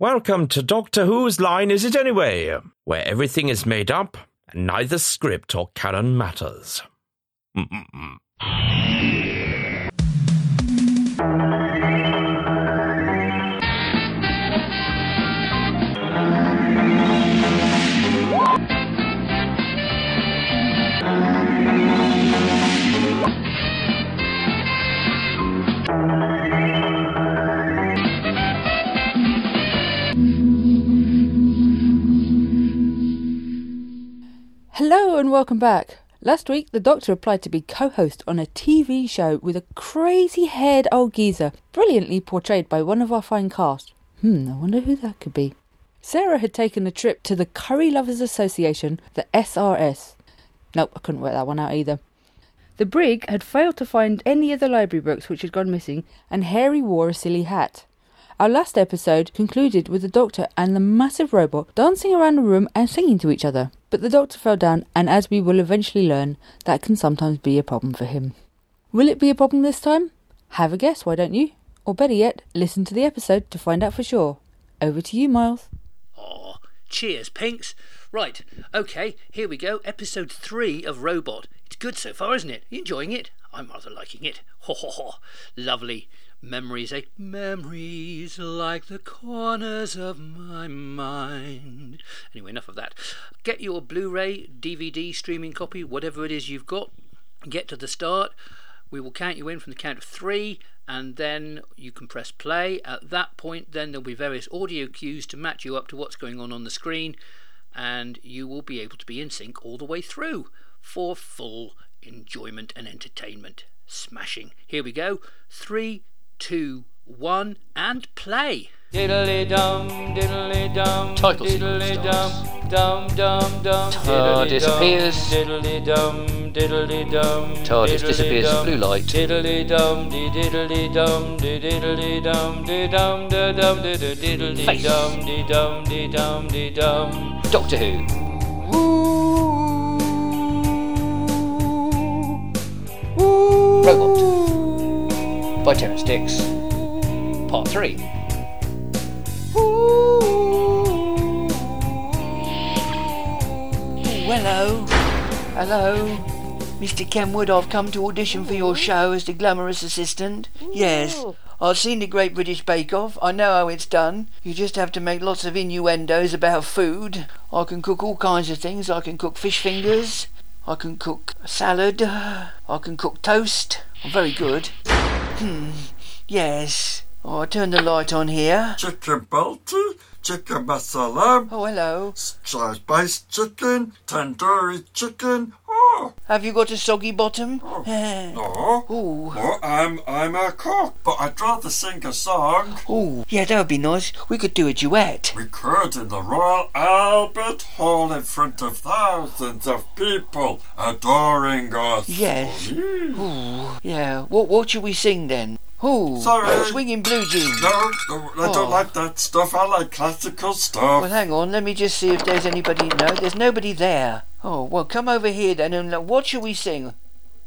Welcome to Doctor Who's Line Is It Anyway, where everything is made up and neither script or canon matters. Hello and welcome back. Last week, the Doctor applied to be co host on a TV show with a crazy haired old geezer, brilliantly portrayed by one of our fine cast. Hmm, I wonder who that could be. Sarah had taken a trip to the Curry Lovers Association, the SRS. Nope, I couldn't work that one out either. The brig had failed to find any of the library books which had gone missing, and Harry wore a silly hat. Our last episode concluded with the Doctor and the massive robot dancing around the room and singing to each other. But the Doctor fell down, and as we will eventually learn, that can sometimes be a problem for him. Will it be a problem this time? Have a guess, why don't you? Or better yet, listen to the episode to find out for sure. Over to you, Miles. Oh, cheers, Pinks. Right, okay, here we go. Episode 3 of Robot. It's good so far, isn't it? You enjoying it? I'm rather liking it. Ho ho ho. Lovely. Memories, eh? Memories like the corners of my mind. Anyway, enough of that. Get your Blu ray, DVD, streaming copy, whatever it is you've got. Get to the start. We will count you in from the count of three, and then you can press play. At that point, then there'll be various audio cues to match you up to what's going on on the screen, and you will be able to be in sync all the way through for full enjoyment and entertainment. Smashing. Here we go. Three, two, one, and play. Diddly dum, diddly dum, Title diddly sequence dum, dum dum dum. TARDIS appears. Diddly dum, diddly dum. TARDIS disappears in blue light. Diddly dum, di diddly dum, di diddly dum, di dum da dum, di da diddly Face. dum, di dum, di dum, di dum. Doctor Who. By Terrance Dicks. Part 3. Hello. Hello. Mr. Kenwood, I've come to audition for your show as the glamorous assistant. Yes. I've seen the Great British Bake Off. I know how it's done. You just have to make lots of innuendos about food. I can cook all kinds of things. I can cook fish fingers. I can cook salad. I can cook toast. I'm very good. Hmm. Yes. Oh, I turn the light on here. chicken balti, chicken masala, Oh, hello. spiced chicken, tandoori chicken. Have you got a soggy bottom? No. Ooh. Oh, I'm I'm a cook, but I'd rather sing a song. Ooh. Yeah, that would be nice. We could do a duet. We could in the Royal Albert Hall in front of thousands of people adoring us. Yes. Ooh, yeah. What what should we sing then? Ooh, Sorry. swinging blue jeans. No, no, I don't Oh. like that stuff. I like classical stuff. Well, hang on. Let me just see if there's anybody. No, there's nobody there. Oh, well, come over here then. And uh, what shall we sing?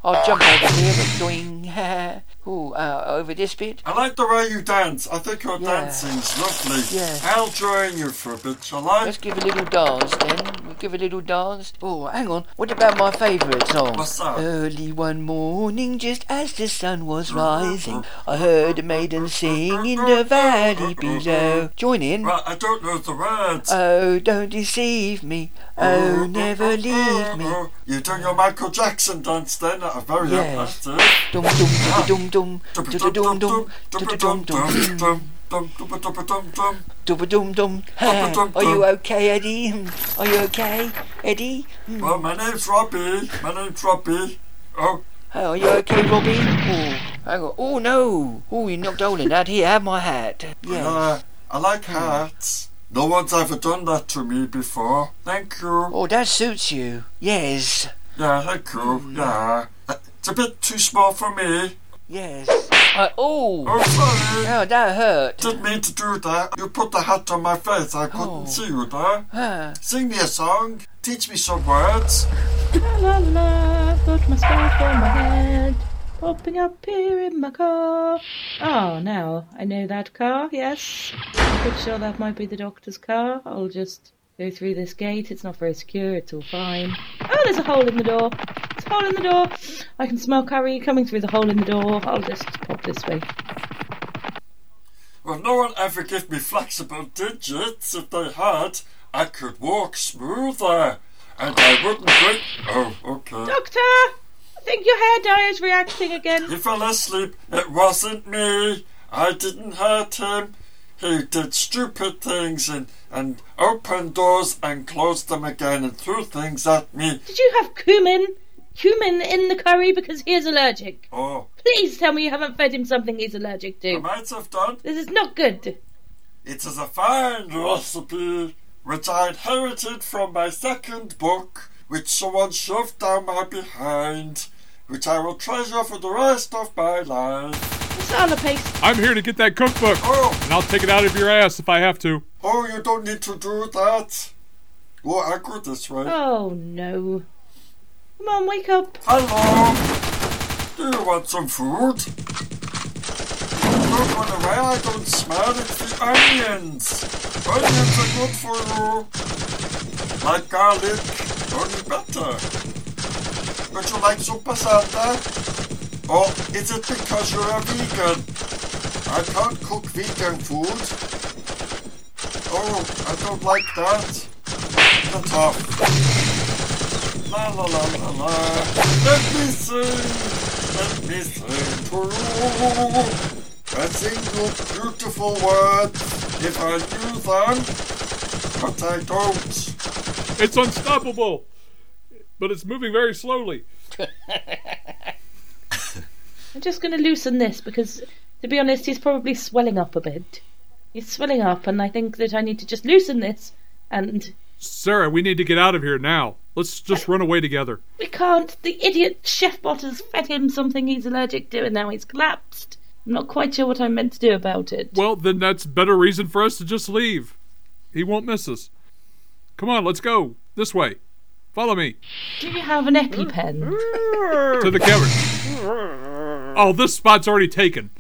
I'll jump over here. and Doing. Ooh, uh, over this bit. I like the way you dance. I think your Yeah. dancing's lovely. Yeah. I'll join you for a bit, shall I? Let's give a little dance then. Give a little dance. Oh, hang on. What about my favourite song? What's that? Early one morning, just as the sun was rising, I heard a maiden sing in the valley below. Join in. Right, I don't know the words. Oh, don't deceive me. Oh, never leave me. Oh, You're doing your Michael Jackson dance then? That's very Yes. impressive. Dum dum dum dum dum dum dum dum dum dum dum Dum-a-dum-dum. Dum dum dum. Are you okay, Eddie? Are you okay, Eddie? Well, my name's Robbie. My name's Robbie. Oh, Oh, are you okay, Robbie? Oh, hang on. Oh no. Oh, you knocked a hole in that. Here, have my hat. Yeah. uh, I like hats. No one's ever done that to me before. Thank you. Oh, that suits you. Yes. Yeah, thank you. Yeah. Uh, It's a bit too small for me. Yes. Uh, oh. Oh, sorry. Oh, that hurt. Didn't mean to do that. You put the hat on my face. I couldn't Oh. see you there. Ah. Sing me a song. Teach me some words. La la la, got my scarf on my head. Popping up here in my car. Oh, now I know that car, yes. I'm pretty sure that might be the doctor's car. I'll just go through this gate. It's not very secure, it's all fine. Oh, there's a hole in the door. There's a hole in the door. I can smell curry coming through the hole in the door. I'll just pop this way. Well, no one ever gave me flexible digits. If they had, I could walk smoother. And I wouldn't break. Oh, okay. Doctor! I think your hair dye is reacting again. He fell asleep. It wasn't me. I didn't hurt him. He did stupid things and, and opened doors and closed them again and threw things at me. Did you have cumin? Cumin in the curry because he is allergic. Oh, Please tell me you haven't fed him something he's allergic I to. might have done. This is not good. It is a fine recipe which I inherited from my second book, which someone shoved down my behind, which I will treasure for the rest of my life. Masala paste. I'm here to get that cookbook, Oh, and I'll take it out of your ass if I have to. oh, you don't need to do that. Oh, I go this way. Oh no. Come on, wake up. Hello. Do you want some food? Don't run away, I don't smell it's the onions. Onions are good for you. Like garlic, only better. Would you like some passata? Oh, or is it because you're a vegan? I can't cook vegan food. Oh, I don't like that. Get off. La la la la la. Let me sing. Let me sing to you. I sing you beautiful words if I knew them, but I don't. It's unstoppable, but it's moving very slowly. I'm just going to loosen this because, to be honest, he's probably swelling up a bit. He's swelling up, and I think that I need to just loosen this. And Sarah, we need to get out of here now. Let's just run away together. we can't. The idiot chef bot has fed him something he's allergic to, and now he's collapsed. I'm not quite sure what I'm meant to do about it. Well, then that's better reason for us to just leave. He won't miss us. Come on, let's go. This way. Follow me. Do you have an EpiPen? To the cavern. Oh, this spot's already taken.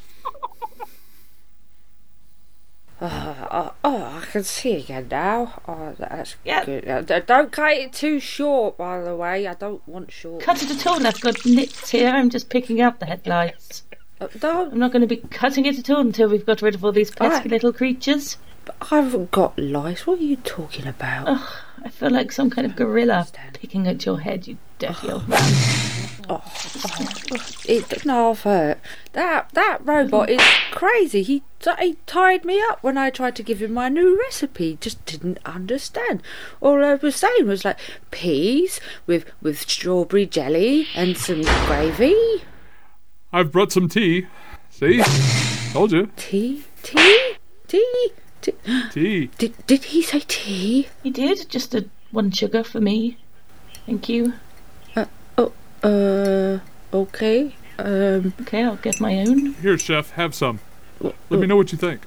Oh, I can see again now. Oh, that's Yeah. good. Uh, don't cut it too short, by the way. I don't want short. Cut it at all. I've got nits here. I'm just picking up the headlights. Uh, don't. I'm not going to be cutting it at all until we've got rid of all these pesky Alright. little creatures. I haven't got lice. What are you talking about? Ugh, I feel like some kind of gorilla picking at your head, you dirty old man. It doesn't half hurt. That that robot is crazy. He he tied me up when I tried to give him my new recipe. Just didn't understand. All I was saying was like peas with with strawberry jelly and some gravy. I've brought some tea. See? Told you. Tea, tea, tea. tea. Tea. Did did he say tea? He did, just a one sugar for me. Thank you. Uh, okay. Um, Okay, I'll get my own. Here, chef, have some. Let me know what you think.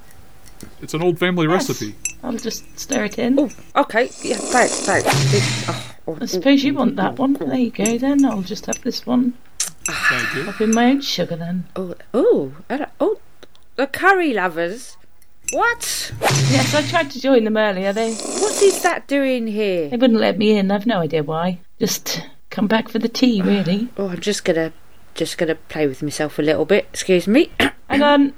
It's an old family Yes. recipe. I'll just stir it in. oh, okay. Yeah, thanks, thanks. Oh, oh, I suppose you want that one. There you go then. I'll just have this one. Thank you. Pop in my own sugar then. Oh, oh, oh, the curry lovers. What? Yes, I tried to join them earlier. They What is that doing here? they wouldn't let me in. I've no idea why. Just come back for the tea, really. Oh, I'm just gonna, just gonna play with myself a little bit. Excuse me. Hang on.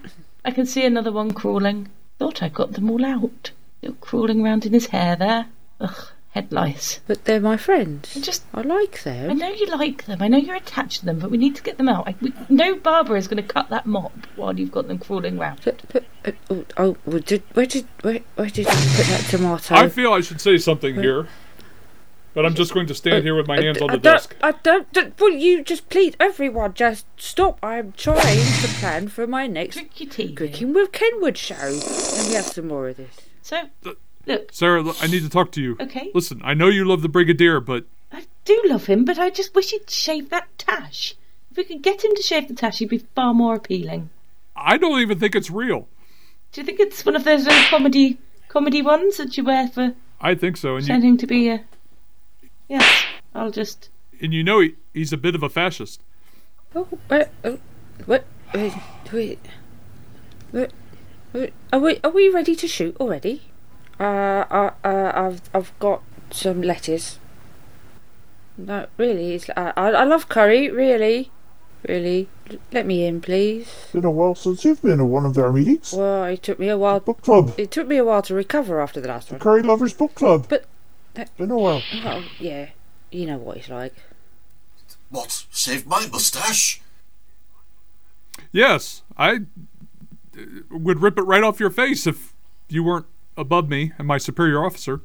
I can see another one crawling. Thought I got them all out. Still crawling around in his hair there. Ugh, head lice. but they're my friends. I just I like them. I know you like them. I know you're attached to them, but we need to get them out. I, we, no barber is going to cut that mop while you've got them crawling round. But, but, uh, oh, oh, well, did, where did, where, where did I put that tomato? I feel I should say something here, but I'm just going to stand here with my hands on the don't, desk. I don't, don't. Will you just please, everyone, just stop? I'm trying to plan for my next Drink your tea. Cooking with Kenwood show. Let me have some more of this. So, look, Sarah, look, I need to talk to you. okay. Listen, I know you love the Brigadier, but I do love him, but I just wish he'd shave that tash. If we could get him to shave the tash, he'd be far more appealing. I don't even think it's real. Do you think it's one of those little comedy comedy ones that you wear for I think so, and you, pretending to be a? Yes, I'll just. and you know he, he's a bit of a fascist. Oh, wait, oh, wait, wait, wait, wait, wait. Are we are we ready to shoot already? Uh, uh, uh I've I've got some lettuce. No, really, it's, I I I love curry. Really, really. Let me in, please. Been a while since you've been in one of their meetings. Well, it took me a while. Book club. It took me a while to recover after the last one. Curry Lovers Book Club. But that- Been a while. Oh, yeah, you know what it's like. What? Save my moustache? Yes, I uh, would rip it right off your face if you weren't above me and my superior officer.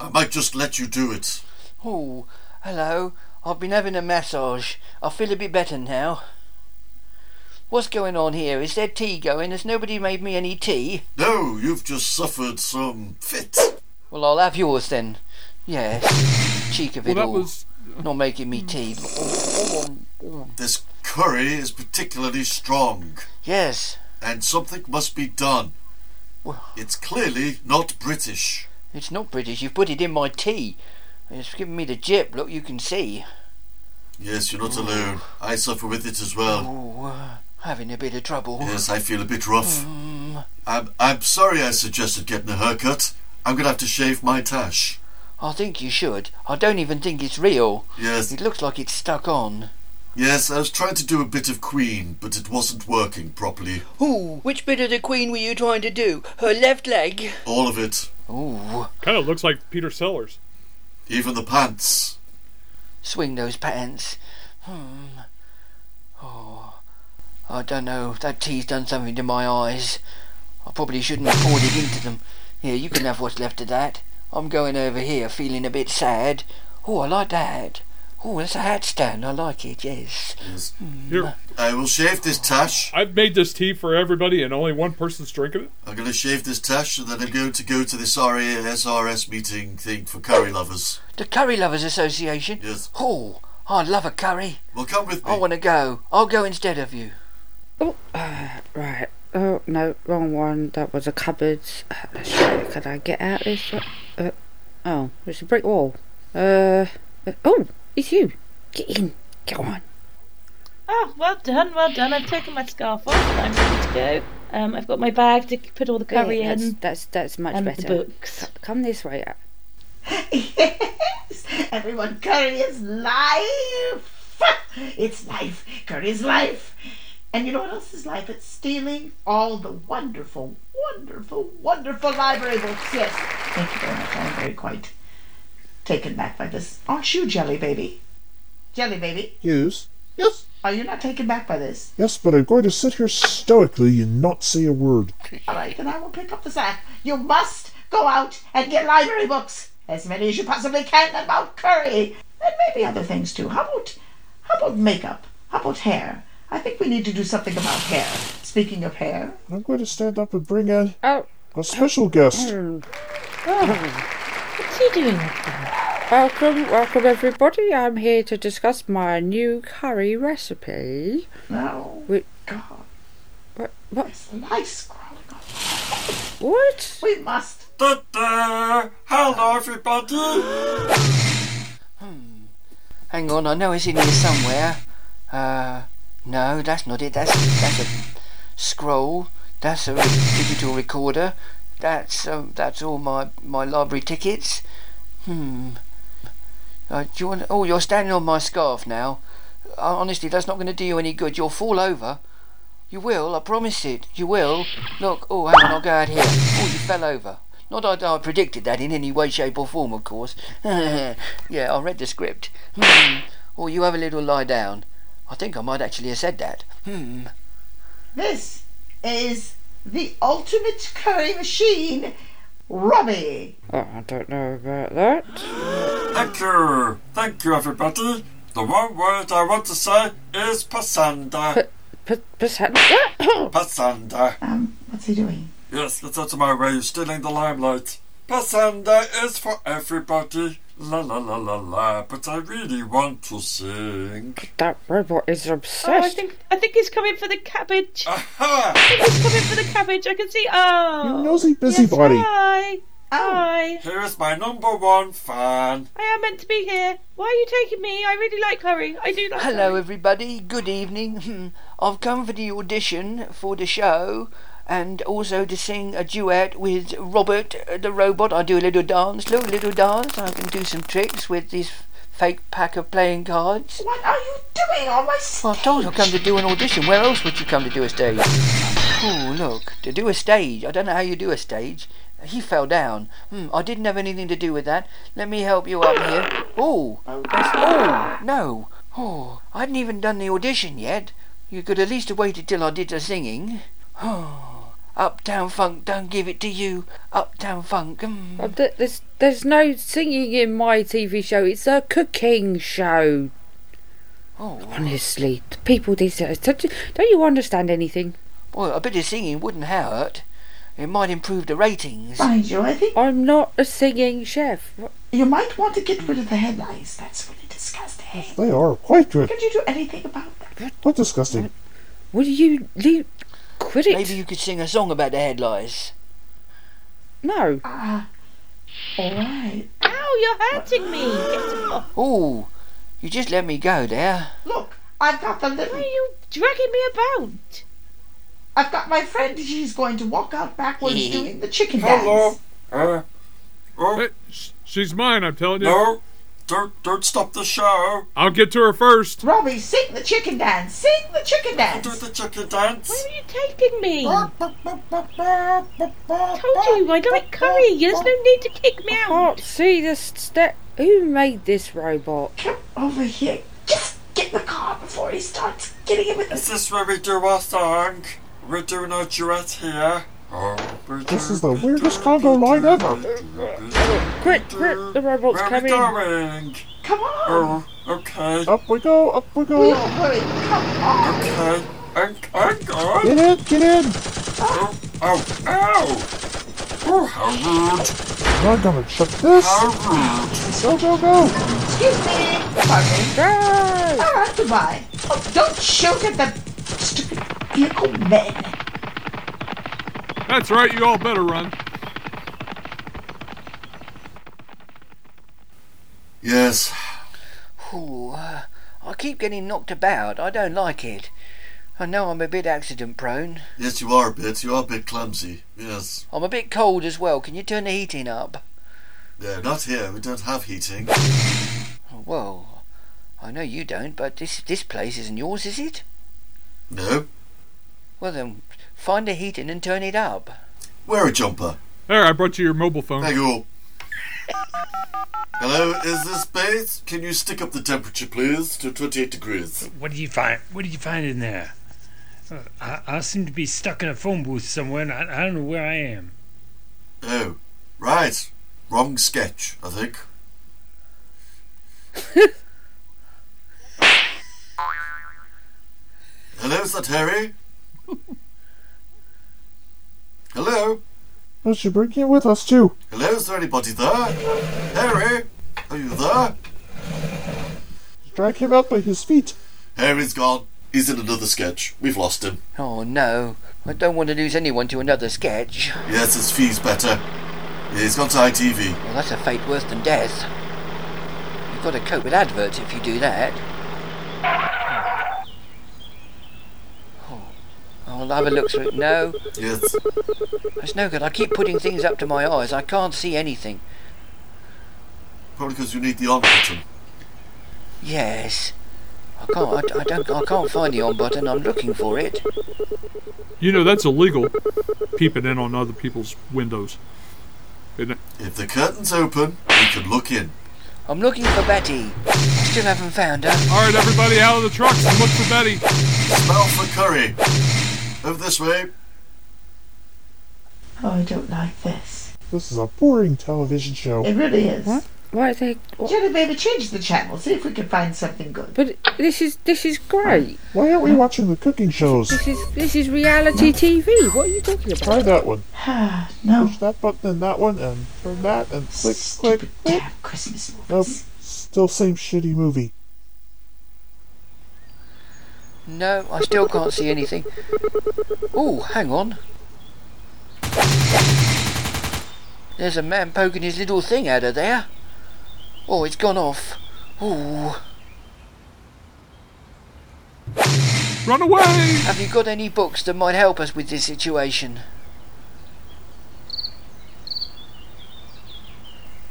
I might just let you do it. Oh, hello. I've been having a massage. I feel a bit better now. What's going on here? Is there tea going? Has nobody made me any tea? No, you've just suffered some fit. Well, I'll have yours then. Yes. Cheek of Well, it that all. was Not making me tea. This curry is particularly strong, Yes. and something must be done. Well- It's clearly not British. It's not British. You've put it in my tea. It's giving me the jip. Look, you can see. Yes, you're not alone. I suffer with it as well. Oh, uh, having a bit of trouble. Yes, I feel a bit rough. I'm I'm sorry I suggested getting a haircut. I'm gonna have to shave my tash. I think you should. I don't even think it's real. Yes, It looks like it's stuck on. yes, I was trying to do a bit of Queen, but it wasn't working properly. Ooh, which bit of the Queen were you trying to do? Her left leg? All of it, Ooh, kind of looks like Peter Sellers. even the pants. swing those pants. Hmm. Oh, I don't know. That tea's done something to my eyes. I probably shouldn't have poured it into them. Here, you can have what's left of that. I'm going over here feeling a bit sad. Oh, I like that. Oh, that's a hat stand. I like it, yes. Yes. Here, I will shave this tash. I've made this tea for everybody, and only one person's drinking it. I'm going to shave this tash, and then I'm going to go to this RASRS meeting thing for curry lovers. The Curry Lovers Association? Yes. Oh, I love a curry. Well, come with me. I want to go. I'll go instead of you. Oh, uh, right. Oh no, wrong one. That was a cupboard. Uh, let's see, can I get out this? Uh, oh, it's a brick wall. Uh, uh, oh, it's you. Get in. Get on. Oh, well done, well done. I've taken my scarf off and I'm ready to go. Um, I've got my bag to put all the curry There, that's, in that's that's much and better. the books. Come this way. Yes, everyone, curry is life. It's life. Curry is life. And you know what else is life? It's stealing all the wonderful, wonderful, wonderful library books. Yes. Thank you very much. I'm very quite taken back by this. Aren't you, Jelly Baby? Jelly Baby, Yes. Yes. are you not taken back by this? Yes, but I'm going to sit here stoically and not say a word. All right, then I will pick up the sack. You must go out and get library books, as many as you possibly can about curry, and maybe other things too. How about how about makeup? How about hair? I think we need to do something about hair. Speaking of hair, I'm going to stand up and bring in Oh, a special guest. What's he doing up there? welcome, welcome everybody. I'm here to discuss my new curry recipe. no, Wait. God, What? What? there's lice crawling up. What? We must. Da-da! Hello, everybody. Hang on, I know it's in here somewhere. Uh, no, that's not it. That's that's a scroll. That's a digital recorder. That's um, that's all my my library tickets. Hmm. Uh, do you want? Oh, you're standing on my scarf now. Uh, honestly, that's not going to do you any good. You'll fall over. You will. I promise it. You will. Look. Oh, hang on. I'll go out here. Oh, you fell over. Not that I predicted that in any way, shape, or form, of course. yeah, I read the script. Hmm. Or you have a little lie down. I think I might actually have said that. Hmm. This is the ultimate curry machine, Robbie. Oh, I don't know about that. Thank you. Thank you, everybody. The one word I want to say is pasanda. P- percent. Pasanda. Um, what's he doing? Yes, that's out of my way. You're stealing the limelight. Pasanda is for everybody. La la la la la. But I really want to sing. that robot is obsessed. Oh, I think I think he's coming for the cabbage. I Aha! think he's coming for the cabbage. I can see. Oh, You nosy yes, busybody. hi. Hi. Here is my number one fan. I am meant to be here. Why are you taking me? I really like Curry. I do like Hello, Curry. everybody. Good evening. Hmm. I've come for the audition for the show and also to sing a duet with Robert uh, the robot. I do a little dance, a little dance. I can do some tricks with this fake pack of playing cards. What are you doing on my Well, I told you I've come to do an audition. Where else would you come to do a stage? Oh, look, to do a stage. I don't know how you do a stage. He fell down. Hmm, I didn't have anything to do with that. Let me help you up here. Oh, that's, oh, no. Oh, I hadn't even done the audition yet. You could at least have waited till I did the singing. Oh, Uptown Funk, don't give it to you. Uptown Funk. Mm. Uh, th- There's there's no singing in my TV show. It's a cooking show. Oh, Honestly, the people these days don't you, don't you understand anything? well, a bit of singing wouldn't hurt. It might improve the ratings. Mind you, I think I'm not a singing chef. You might want to get rid of the headlines. That's really disgusting. They are quite good. Could you do anything about that? Quite disgusting. Would you leave? Quit it? Maybe you could sing a song about the headlights. No. Ah, all right. Ow, you're hurting me. Get off. Oh, you just let me go there. Look, I've got the little... Why are you dragging me about? I've got my friend. She's going to walk out backwards doing the chicken Hello. dance. Uh, oh, Hey, sh- she's mine, I'm telling you. no. Don't, don't stop the show. I'll get to her first. Robbie, sing the chicken dance. Sing the chicken dance. Do the chicken dance. Where are you taking me? I told you I like curry. There's no need to kick me out. I Can't see the step. Who made this robot? Come over here. Just get in the car before he starts getting it with Is the. this where we do our song? We're doing our duet here. Oh, we This is the weirdest Congo line ever. Quick, quick! The robot's Where are we coming. going? Come on. Oh, okay, Up we go, up we go. Don't hurry. Come on. okay. Hang, hang on. Get in, get in. Oh, oh, ow! Oh, how rude! I'm gonna check this. How rude! Go, go, go. Excuse me. Pardon. Go! All right, goodbye. Oh, don't shoot at the stupid vehicle men. That's right, you all better run. Yes, Ooh, uh, I keep getting knocked about. I don't like it. I know I'm a bit accident prone. yes, you are a bit. You are a bit clumsy. Yes. I'm a bit cold as well. Can you turn the heating up? Yeah, not here. We don't have heating. Oh, Well, I know you don't, but this this place isn't yours, is it? No. Well then, find the heating and turn it up. Wear a jumper. There, I brought you your mobile phone. Thank you. Hello, is this base? Can you stick up the temperature, please, to 28 degrees? What did you find? What did you find in there? Uh, I, I seem to be stuck in a phone booth somewhere, and I, I don't know where I am. Oh, right. Wrong sketch, I think. Hello, is that Harry? Hello? I should bring him with us too. Hello, is there anybody there? Harry? Are you there? Drag him out by his feet. Harry's gone. He's in another sketch. We've lost him. Oh no, I don't want to lose anyone to another sketch. Yes, his fee's better. He's gone to ITV. Well, that's a fate worse than death. You've got to cope with adverts if you do that. Oh, I'll have a look through. It. No, Yes. it's no good. I keep putting things up to my eyes. I can't see anything. Probably because you need the on button. Yes. I can't. I, I don't. I can't find the on button. I'm looking for it. You know that's illegal. Peeping in on other people's windows. Isn't it? If the curtain's open, we can look in. I'm looking for Betty. I still haven't found her. All right, everybody, out of the trucks and look for Betty. Smell for curry. Over this way. Oh, I don't like this. This is a boring television show. It really is. What? Why are they? What? Jenny, baby, change the channel. See if we can find something good. But this is this is great. Why aren't we watching the cooking shows? This is this is reality TV. What are you talking about? Try that one. Ah, no. Push that button and that one and turn that and click, click, click. Damn Christmas movies. Nope. Still same shitty movie. No, I still can't see anything. Oh, hang on. There's a man poking his little thing out of there. Oh, it's gone off. Ooh. Run away! Have you got any books that might help us with this situation?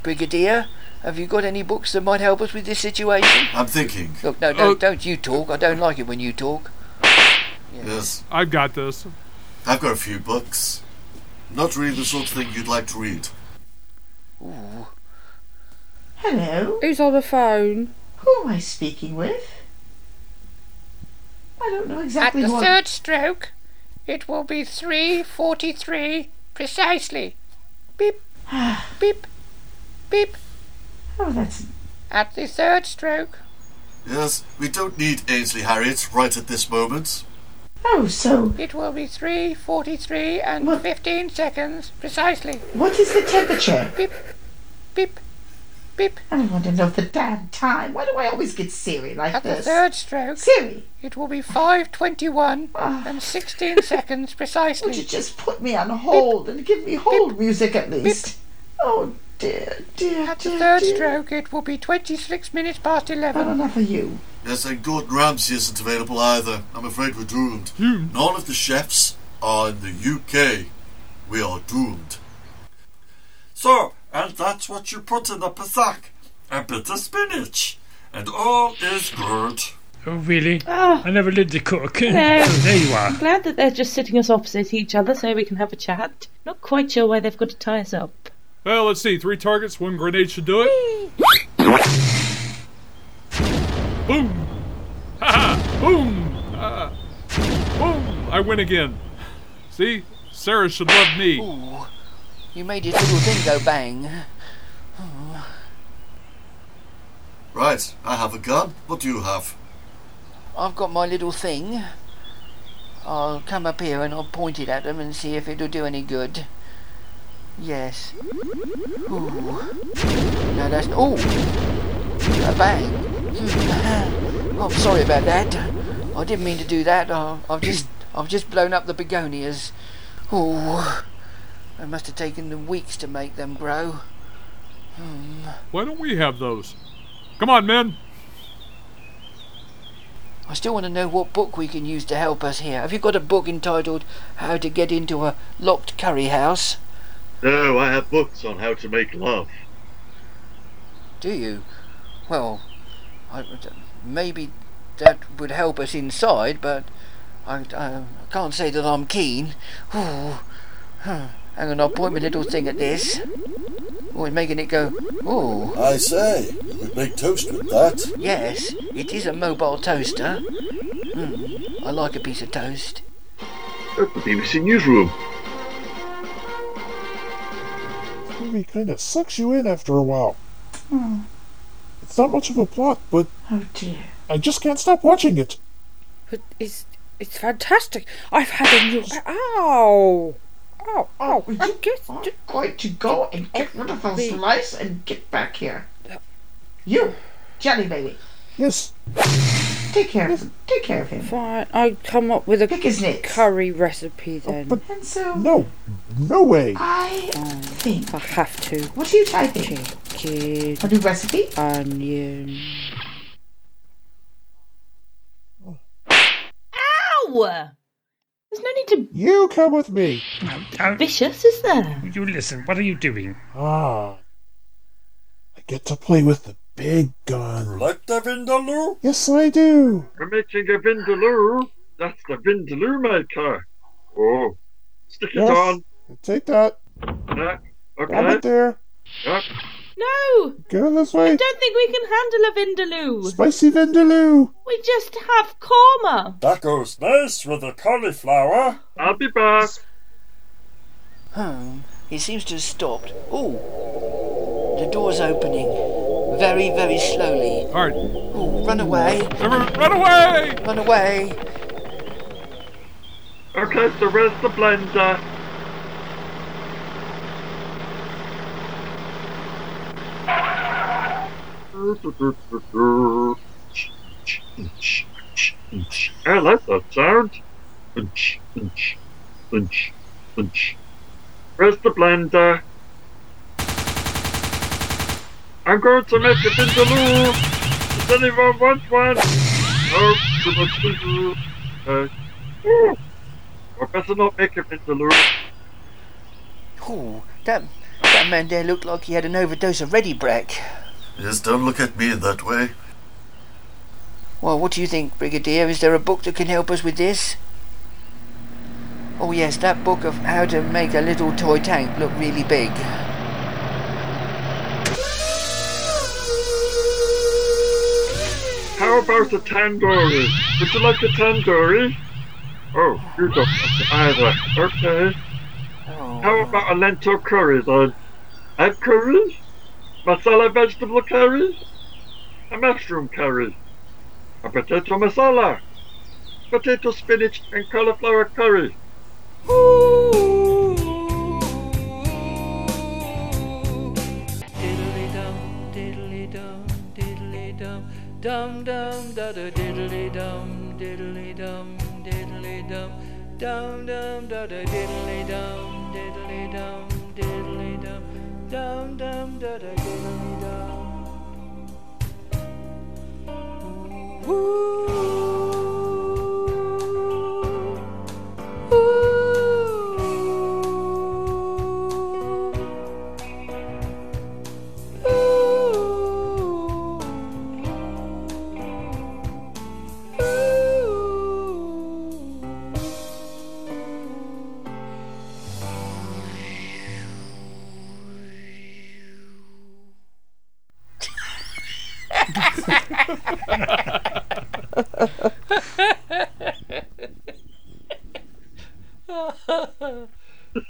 Brigadier, have you got any books that might help us with this situation? I'm thinking. Look, no, don't, oh. don't you talk. I don't like it when you talk. Yes, I've got this. I've got a few books. Not really the sort of thing you'd like to read. Ooh. Hello? Who's on the phone? Who am I speaking with? I don't know exactly. At the what. third stroke, it will be 3.43 precisely. Beep, beep, beep. Oh, that's. At the third stroke, Yes, we don't need Ainsley Harriott right at this moment. Oh, so it will be 3.43 and 15 seconds precisely. what is the temperature? Beep, beep, beep. I don't want to know the damn time. Why do I always get Siri like At the this? third stroke, Siri, it will be 5.21 ah. and 16 seconds precisely. would you just put me on hold and give me hold music at least? Oh dear, dear, At the dear, third dear. stroke, it will be 26 minutes past Not 11. enough of you. Yes, and Gordon Ramsay isn't available either. I'm afraid we're doomed. Hmm. None of the chefs are in the UK. We are doomed. So, and that's what you put in the pasak. A bit of spinach. And all is good. Oh, really? Oh. I never lived to cook. No. Oh, there you are. I'm glad that they're just sitting us opposite each other so we can have a chat. Not quite sure why they've got to tie us up. Well, let's see. Three targets, one grenade should do it. Boom! Ha ha! Boom! Ah. boom! I win again. See? Sarah should love me. Ooh. You made your little thing go bang. Right, I have a gun. What do you have? I've got my little thing. I'll come up here and I'll point it at them and see if it'll do any good. Yes. Ooh. No, that's. Ooh! A bang. Hmm. I'm sorry about that. I didn't mean to do that. I, I've just. I've just blown up the begonias. Ooh. It must have taken them weeks to make them grow. Hmm. Why don't we have those? Come on, men. I still want to know what book we can use to help us here. Have you got a book entitled How to Get Into a Locked Curry House? No, I have books on how to make love. Do you? Well, I, maybe that would help us inside, but I, I can't say that I'm keen. Ooh. Huh. Hang on, I'll point my little thing at this. Oh, it's making it go. Oh, I say, you could make toast with that. yes, it is a mobile toaster. Hmm, I like a piece of toast. At the BBC Newsroom. This movie kind of sucks you in after a while. Hmm. It's not much of a plot, but Oh dear. I just can't stop watching it. But it's it's fantastic. I've had a new. Ow! Ow! Ow! Would I you guess. I'm going to go and get rid of those Every- lice and get back here. You, Jelly Baby, Yes, take care of him. Take care of him. Fine, I'll come up with a Pick his nits. curry recipe then. but And so no, no way. I think. I have to. What are you typing? Chicken, A new recipe? onion. Ow! There's no need to You come with me. Don't- vicious, is there? You listen. What are you doing? Ah, I get to play with the big gun. Like the Vindaloo? Yes, I do. We're making a Vindaloo. That's the Vindaloo maker. Oh. Stick it Yes. on. Take that. Yeah. Grab it there. Yep. No! Go this way. I don't think we can handle a Vindaloo. Spicy Vindaloo. We just have korma. That goes nice with the cauliflower. I'll be back. Hmm, he seems to have stopped. Oh, the door's opening. Very, very slowly. All right. Oh, run away. Run away! Run away. Okay, so where's the blender? I like that sound. Where's the blender? I'm going to make a vindaloo. Does anyone want one? No, too much vindaloo. Uh, ooh. I better not make a vindaloo. Ooh, that, that man there looked like he had an overdose of Ready Brek. Yes, don't look at me that way. Well, what do you think, Brigadier? Is there a book that can help us with this? Oh yes, that book of how to make a little toy tank look really big. How about a tandoori? Would you like a tandoori? Oh, you don't either. Okay. Oh. How about a lentil curry then? Egg curry? Masala vegetable curry? A mushroom curry? A potato masala? Potato spinach and cauliflower curry? Diddly dum, dum da da diddly dum, diddly dum, diddly dum, dum dum da da diddly dum, diddly dum, diddly dum, dum dum da da diddly dum.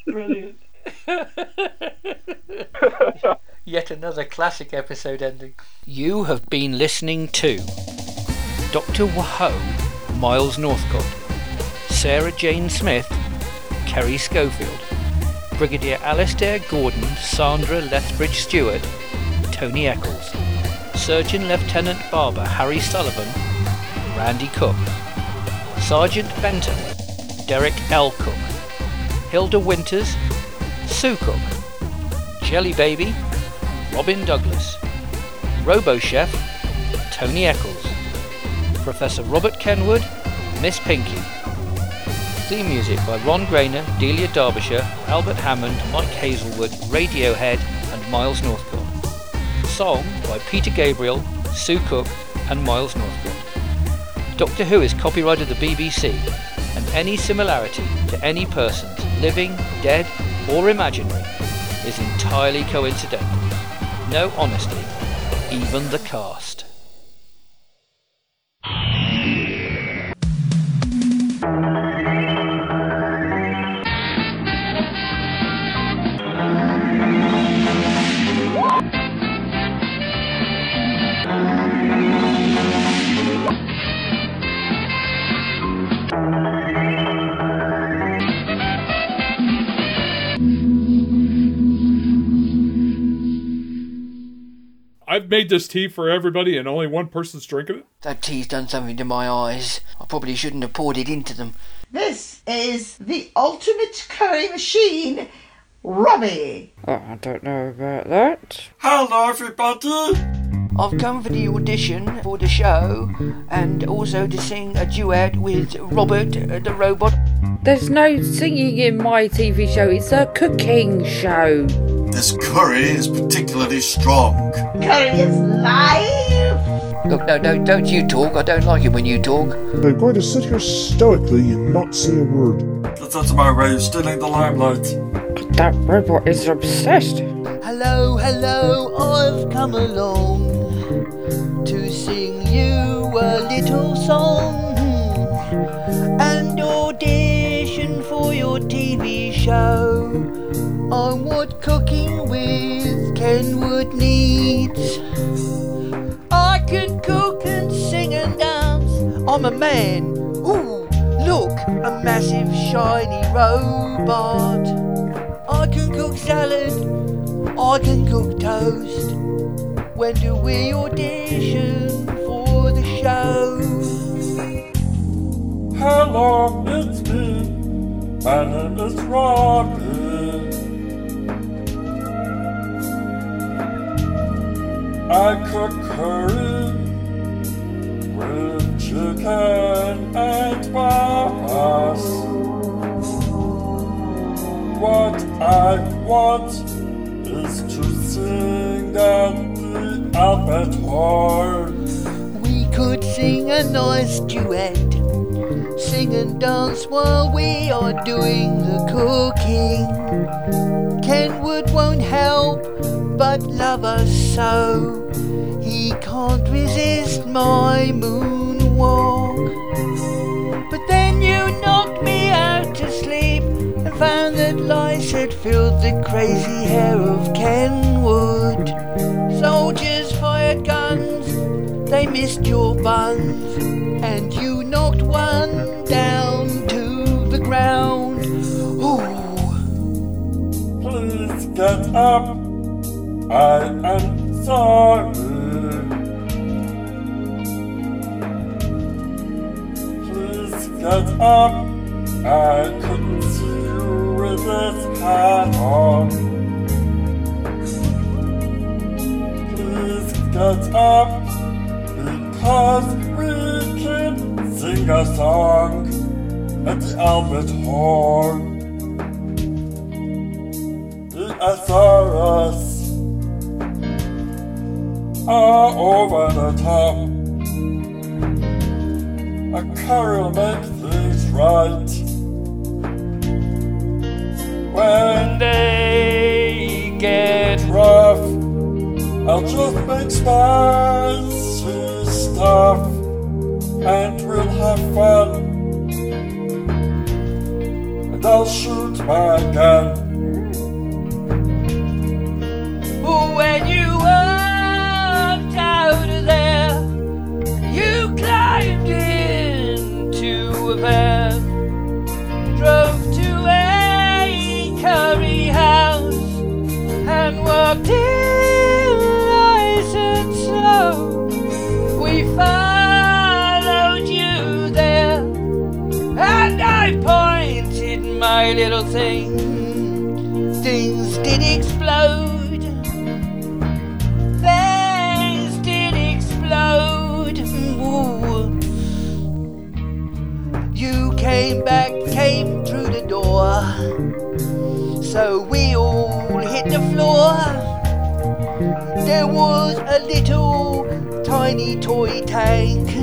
Brilliant. Yet another classic episode ending. You have been listening to Dr. Whoa, Miles Northcott, Sarah Jane Smith, Kerry Schofield, Brigadier Alastair Gordon, Sandra Lethbridge Stewart, Tony Eccles, Surgeon Lieutenant Barber Harry Sullivan, Randy Cook, Sergeant Benton, Derek L. Cook, Hilda Winters, Sue Cook, Jelly Baby, Robin Douglas, Robo Chef, Tony Eccles, Professor Robert Kenwood, Miss Pinky. Theme music by Ron Grainer, Delia Derbyshire, Albert Hammond, Mike Hazelwood, Radiohead, and Miles Northcott. Song by Peter Gabriel, Sue Cook, and Miles Northcott. Doctor Who is copyright of the BBC, and any similarity to any persons, living, dead, or imaginary, is entirely coincidental. No honesty, even the cast. Made this tea for everybody and only one person's drinking it. That tea's done something to my eyes. I probably shouldn't have poured it into them. This is the ultimate curry machine, Robbie. Oh, I don't know about that. Hello, everybody. I've come for the audition for the show and also to sing a duet with Robert uh, the robot. There's no singing in my TV show. It's a cooking show. This curry is particularly strong. Curry is life. Look, no, no, don't you talk. I don't like it when you talk. I'm going to sit here stoically and not say a word. That's my way of stealing the limelight. That robot is obsessed. Hello, hello, I've come along to sing you a little song and audition for your TV show I'm a man. Ooh, look, a massive shiny robot. I can cook salad. I can cook toast. When do we audition for the show? Hello, it's me. My name is Robin. cook curry chicken and papas. What I want is to sing at the Albert Hall. We could sing a nice duet, sing and dance while we are doing the cooking. Kenwood won't help, but love us so. He can't resist my moonwalk. But then you knocked me out to sleep and found that lice had filled the crazy hair of Kenwood. Soldiers fired guns, they missed your buns, and you knocked one down to the ground. Ooh. Please get up. I am sorry. Get up. I couldn't see you with this hat on. Please get up because we can sing a song at the Albert Hall. The Azores are over the top. A things When they get rough, I'll just make spicy stuff and we'll have fun. And I'll shoot my gun. In nice and slow. We followed you there, and I pointed my little thing. Things did explode. Tiny toy tank.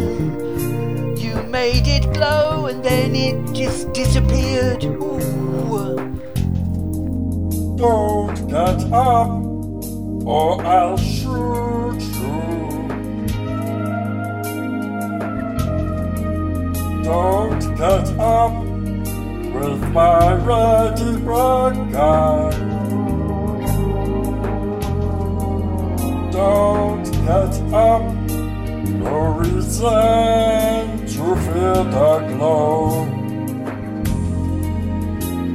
You made it glow and then it just disappeared. Ooh. Don't get up, or I'll shoot you. Don't get up with my ready gun. Don't get up, no reason to fear the glow.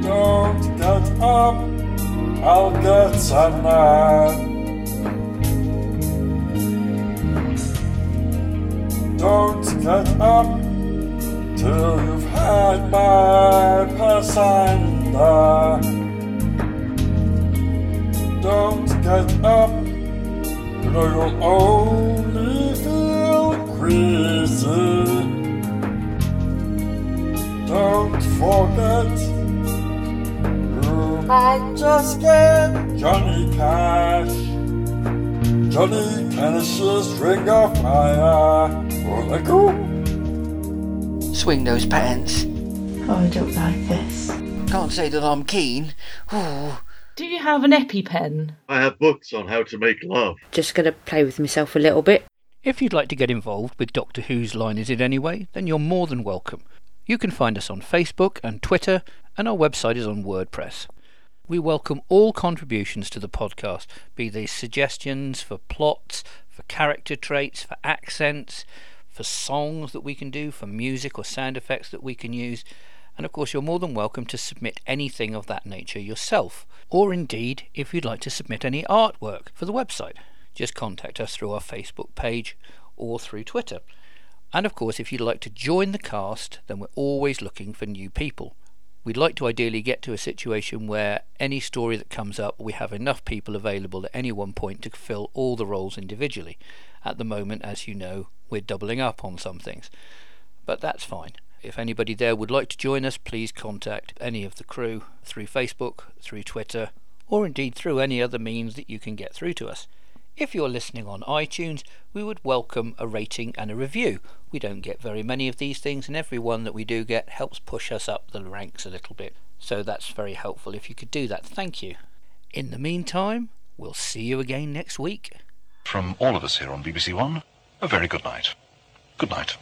Don't get up, I'll get some now. Don't get up till you've had my pasanda. Don't get up, you know you'll only feel queasy. Don't forget, you might just get Johnny Cash. Johnny Cash's ring of fire. Will I go? Swing those pants. Oh, I don't like this. Can't say that I'm keen. Ooh. Do you have an EpiPen? I have books on how to make love. Just going to play with myself a little bit. If you'd like to get involved with Doctor Who's Line Is It Anyway, then you're more than welcome. You can find us on Facebook and Twitter, and our website is on WordPress. We welcome all contributions to the podcast, be they suggestions for plots, for character traits, for accents, for songs that we can do, for music or sound effects that we can use. And of course, you're more than welcome to submit anything of that nature yourself, or indeed, if you'd like to submit any artwork for the website, just contact us through our Facebook page or through Twitter. And of course, if you'd like to join the cast, then we're always looking for new people. We'd like to ideally get to a situation where any story that comes up, we have enough people available at any one point to fill all the roles individually. At the moment, as you know, we're doubling up on some things. But that's fine. If anybody there would like to join us, please contact any of the crew through Facebook, through Twitter, or indeed through any other means that you can get through to us. If you're listening on iTunes, we would welcome a rating and a review. We don't get very many of these things, and every one that we do get helps push us up the ranks a little bit. So that's very helpful if you could do that. Thank you. In the meantime, we'll see you again next week. From all of us here on BBC One, a very good night. Good night.